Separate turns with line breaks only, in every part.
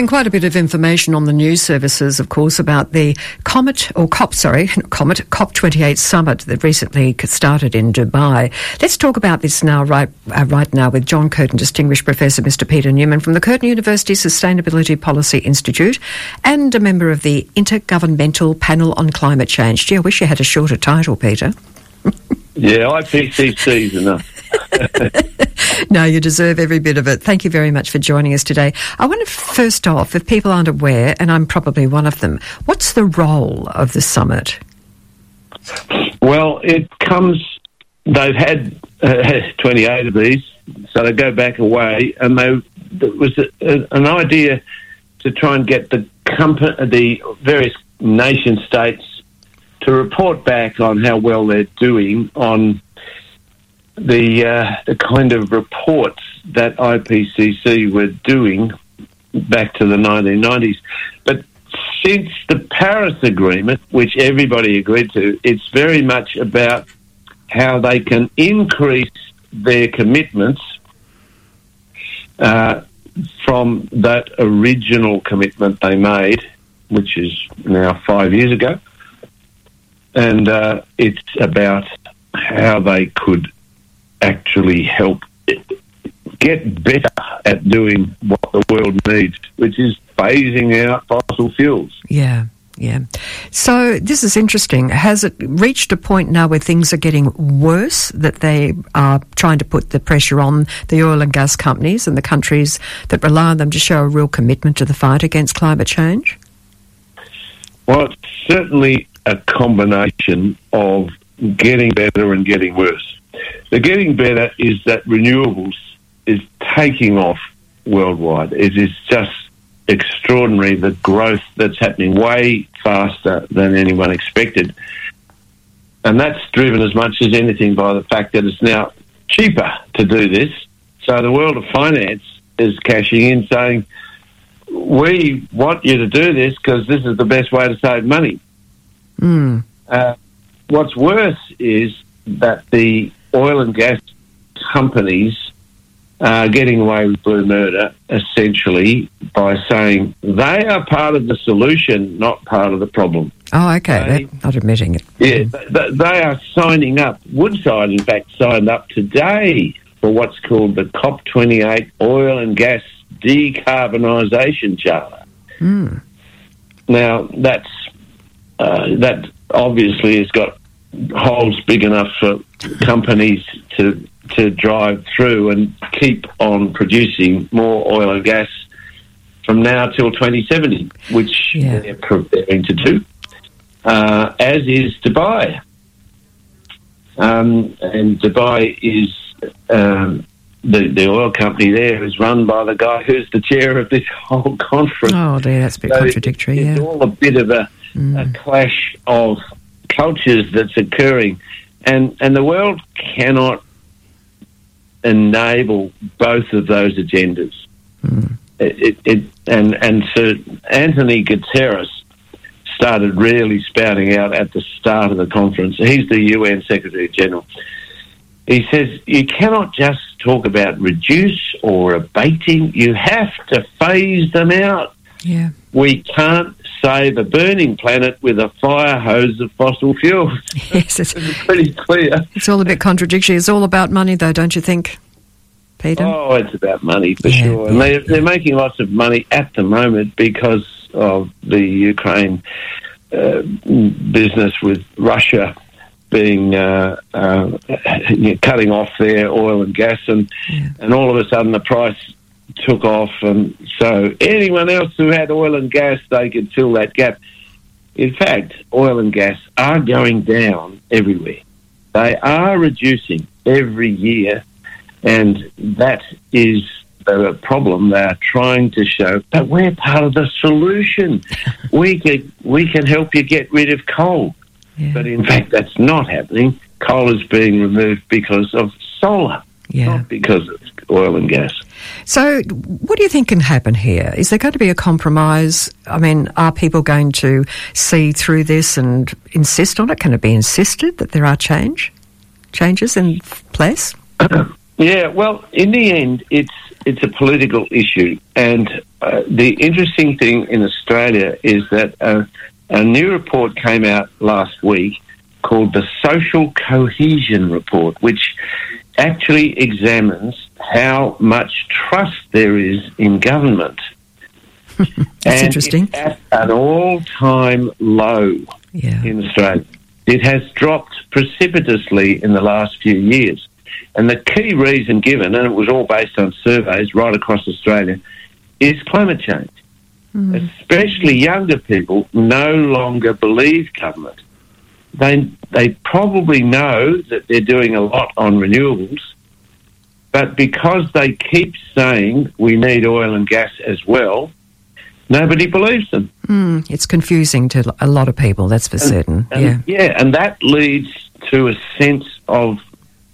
been quite a bit of information on the news services, of course, about the Comet, or COP, sorry, Comet, COP28 summit that recently started in Dubai. Let's talk about this now, right, uh, right now, with John Curtin, Distinguished Professor Mr. Peter Newman from the Curtin University Sustainability Policy Institute and a member of the Intergovernmental Panel on Climate Change. Gee, I wish you had a shorter title, Peter.
yeah, IPCC is enough.
no, you deserve every bit of it. Thank you very much for joining us today. I wonder, first off, if people aren't aware, and I'm probably one of them, what's the role of the summit?
Well, it comes, they've had uh, 28 of these, so they go back away, and they, there was a, a, an idea to try and get the, company, the various nation states to report back on how well they're doing on the uh, the kind of reports that IPCC were doing back to the 1990s. But since the Paris Agreement, which everybody agreed to, it's very much about how they can increase their commitments uh, from that original commitment they made, which is now five years ago. And uh, it's about how they could actually help get better at doing what the world needs, which is phasing out fossil fuels.
Yeah. Yeah. So this is interesting. Has it reached a point now where things are getting worse that they are trying to put the pressure on the oil and gas companies and the countries that rely on them to show a real commitment to the fight against climate change?
Well, it's certainly a combination of getting better and getting worse. The getting better is that renewables is taking off worldwide. It is just extraordinary the growth that's happening way faster than anyone expected. And that's driven as much as anything by the fact that it's now cheaper to do this. So the world of finance is cashing in saying, we want you to do this because this is the best way to save money.
Mm.
Uh, what's worse is that the oil and gas companies are getting away with blue murder essentially by saying they are part of the solution, not part of the problem.
Oh, okay. They, not admitting it.
Yeah, they, they are signing up. Woodside, in fact, signed up today for what's called the COP28 Oil and Gas Decarbonisation Charter.
Mm.
Now, that's uh, that obviously has got holes big enough for companies to to drive through and keep on producing more oil and gas from now till 2070, which yeah. they're preparing to do, uh, as is Dubai. Um, and Dubai is um, the the oil company there is run by the guy who's the chair of this whole conference.
Oh, dear, that's a bit so contradictory.
It's
yeah.
all a bit of a, mm. a clash of cultures that's occurring, and and the world cannot enable both of those agendas.
Mm.
It, it, it, and and so Anthony Guterres started really spouting out at the start of the conference. He's the UN Secretary General. He says you cannot just talk about reduce or abating. You have to phase them out.
Yeah.
We can't save a burning planet with a fire hose of fossil fuels.
Yes, it's,
it's pretty clear.
It's all a bit contradictory. It's all about money, though, don't you think, Peter?
Oh, it's about money for
Yeah,
sure. And they, they're making lots of money at the moment because of the Ukraine uh, business with Russia being uh, uh, cutting off their oil and gas, and
Yeah.
and all of a sudden the price took off, and so anyone else who had oil and gas, they could fill that gap. In fact, oil and gas are going down everywhere. They are reducing every year, and that is the problem. They are trying to show that we're part of the solution. we can we can help you get rid of coal.
Yeah.
But in fact, that's not happening. Coal is being removed because of solar,
Yeah.
not because of oil and gas.
So, what do you think can happen here? Is there going to be a compromise? I mean, are people going to see through this and insist on it? Can it be insisted that there are change changes in place?
Yeah, well, in the end, it's it's a political issue. And uh, the interesting thing in Australia is that uh, a new report came out last week called the Social Cohesion Report, which actually examines how much trust there is in government.
That's
and
interesting.
It's at an all-time low
Yeah.
in Australia. It has dropped precipitously in the last few years. And the key reason given, and it was all based on surveys right across Australia, is climate change. Hmm. Especially younger people no longer believe government. They, they probably know that they're doing a lot on renewables, but because they keep saying we need oil and gas as well, nobody believes them.
Mm, it's confusing to a lot of people, that's for certain.
And,
yeah.
yeah, and that leads to a sense of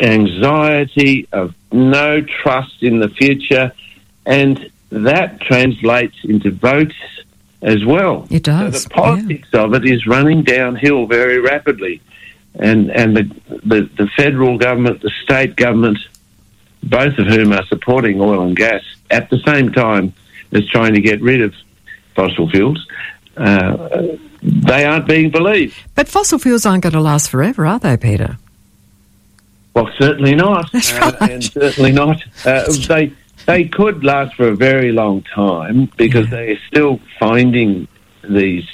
anxiety, of no trust in the future, and that translates into votes as well.
It does,
So the politics of it is running downhill very rapidly, and and the, the the federal government, the state government, both of whom are supporting oil and gas at the same time as trying to get rid of fossil fuels. Uh, they aren't being believed.
But fossil fuels aren't going to last forever, are they, Peter?
Well, certainly not.
That's
Uh,
right.
and certainly not. Uh, they they could last for a very long time because
Yeah.
they are still finding these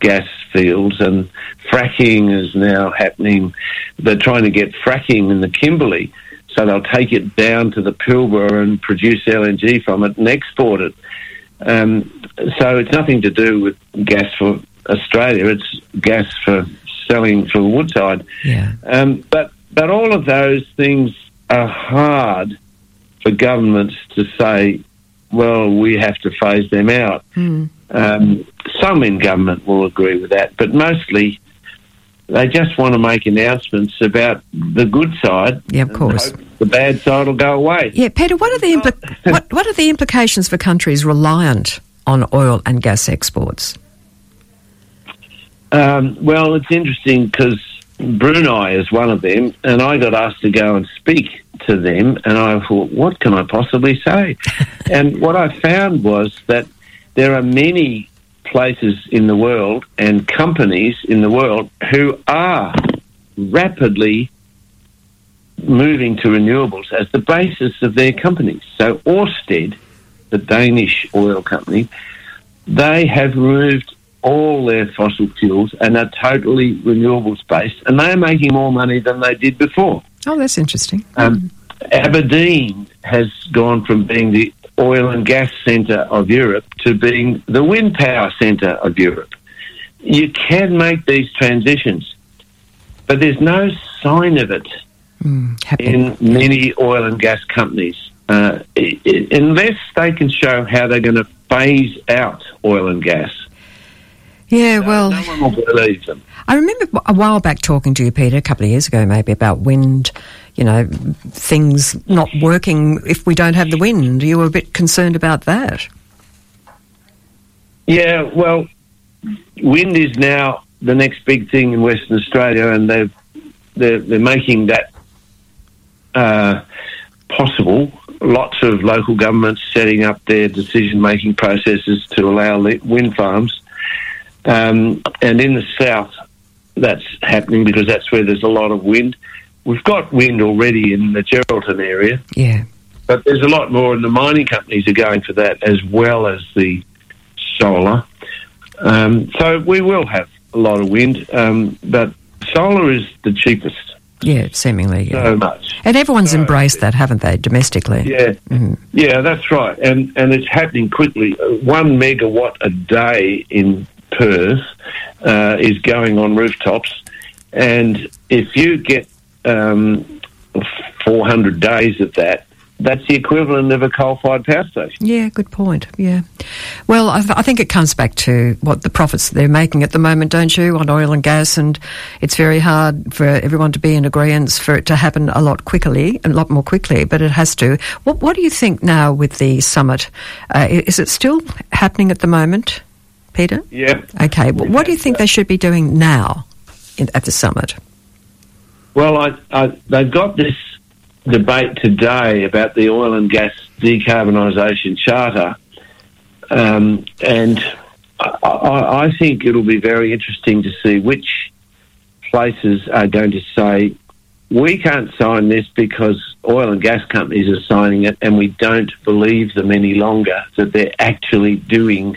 gas fields and fracking is now happening. They're trying to get fracking in the Kimberley, so they'll take it down to the Pilbara and produce LNG from it and export it. Um, so it's nothing to do with gas for Australia. It's gas for selling for Woodside.
Yeah.
Um, but but all of those things are hard for governments to say. Well, we have to phase them out.
Mm.
Um, some in government will agree with that, but mostly they just want to make announcements about the good side.
Yeah, of course.
hope The bad side will go away.
Yeah, Peter, what are the impli- what, what are the implications for countries reliant on oil and gas exports?
Um, well, it's interesting because Brunei is one of them, and I got asked to go and speak to them, and I thought, what can I possibly say? and what I found was that there are many places in the world and companies in the world who are rapidly moving to renewables as the basis of their companies. So Orsted, the Danish oil company, they have removed all their fossil fuels and are totally renewables based, and they are making more money than they did before.
Oh, that's interesting.
Um, Aberdeen has gone from being the oil and gas centre of Europe to being the wind power centre of Europe. You can make these transitions, but there's no sign of it
Mm,
in many oil and gas companies uh, unless they can show how they're going to phase out oil and gas.
yeah, well,
no one will believe them.
I remember a while back talking to you, Peter, a couple of years ago maybe, about wind, you know, things not working if we don't have the wind. You were a bit concerned about that.
Yeah, well, wind is now the next big thing in Western Australia, and they've they're, they're making that uh, possible. Lots of local governments setting up their decision making processes to allow wind farms, um, and in the south, that's happening because that's where there's a lot of wind. We've got wind already in the Geraldton area,
Yeah.
but there's a lot more, and the mining companies are going for that as well as the solar. Um, so we will have a lot of wind, um, but solar is the cheapest,
Yeah, seemingly. Yeah.
so much.
and everyone's
so-
embraced that, haven't they, domestically?
Yeah,
Mhm.
yeah, that's right, and and it's happening quickly. Uh, One megawatt a day in Perth uh, is going on rooftops, and if you get um, 400 days of that, that's the equivalent of a coal-fired power station.
Yeah, good point. Yeah. Well, I, th- I think it comes back to what the profits they're making at the moment, don't you, on oil and gas? And it's very hard for everyone to be in agreement for it to happen a lot quickly, a lot more quickly, but it has to. What, what do you think now with the summit? Uh, is it still happening at the moment, Peter?
Yeah.
Okay. Well, what do you think they should be doing now in, at the summit?
Well, I, I, they've got this debate today about the oil and gas decarbonisation charter, um, and I, I think it'll be very interesting to see which places are going to say we can't sign this because oil and gas companies are signing it, and we don't believe them any longer that they're actually doing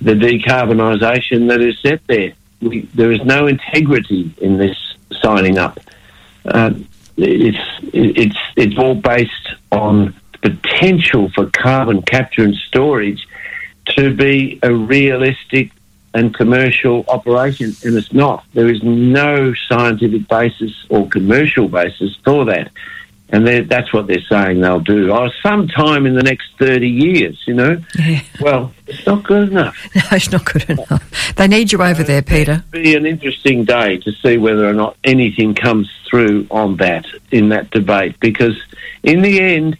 the decarbonisation that is set there. We, there is no integrity in this signing up. Uh, it's it's it's all based on the potential for carbon capture and storage to be a realistic and commercial operation, and it's not. There is no scientific basis or commercial basis for that. And that's what they're saying they'll do. Oh, sometime in the next 30 years, you know? Yeah. Well, it's not good enough.
No, it's not good enough. They need you over there, Peter.
It'll be an interesting day to see whether or not anything comes through on that, in that debate, because in the end,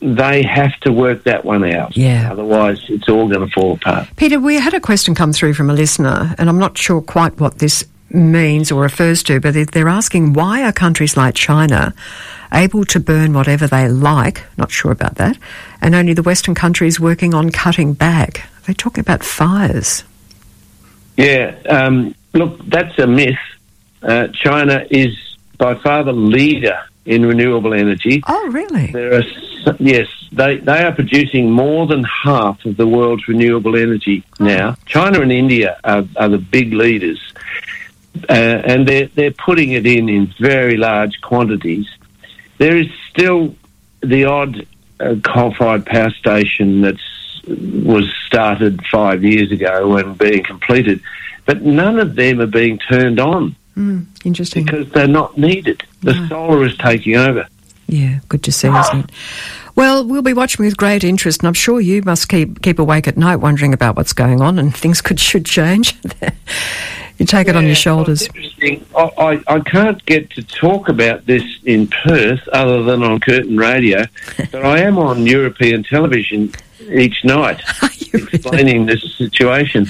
they have to work that one out.
Yeah.
Otherwise, it's all going to fall apart.
Peter, we had a question come through from a listener, and I'm not sure quite what this means or refers to, but they're asking why are countries like China able to burn whatever they like? Not sure about that. And only the Western countries working on cutting back. They're talking about fires.
Yeah. Um, look, that's a myth. Uh, China is by far the leader in renewable energy.
Oh, really?
There are yes, they they are producing more than half of the world's renewable energy oh. now. China and India are, are the big leaders, uh, and they're they're putting it in in very large quantities. There is still the odd uh, coal-fired power station that was started five years ago and being completed, but none of them are being turned on.
Mm, interesting.
Because they're not needed. The no. solar is taking over.
Yeah, good to see, isn't it? Well, we'll be watching with great interest, and I'm sure you must keep keep awake at night wondering about what's going on, and things could should change. you take yeah, it on your shoulders.
interesting. I, I, I, can't get to talk about this in Perth other than on Curtin Radio, but I am on European television each night explaining really? this situation.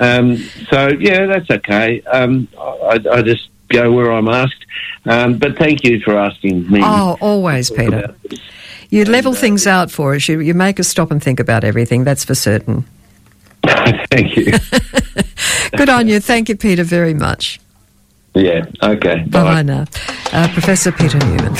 Um, so yeah, that's okay. Um, I, I, just go where I'm asked. Um, but thank you for asking me.
Oh, always, Peter. You level things out for us. You, you make us stop and think about everything. That's for certain.
thank you.
Good on you. Thank you, Peter, very much.
Yeah. Okay.
Bye, Bye now, uh, Professor Peter Newman.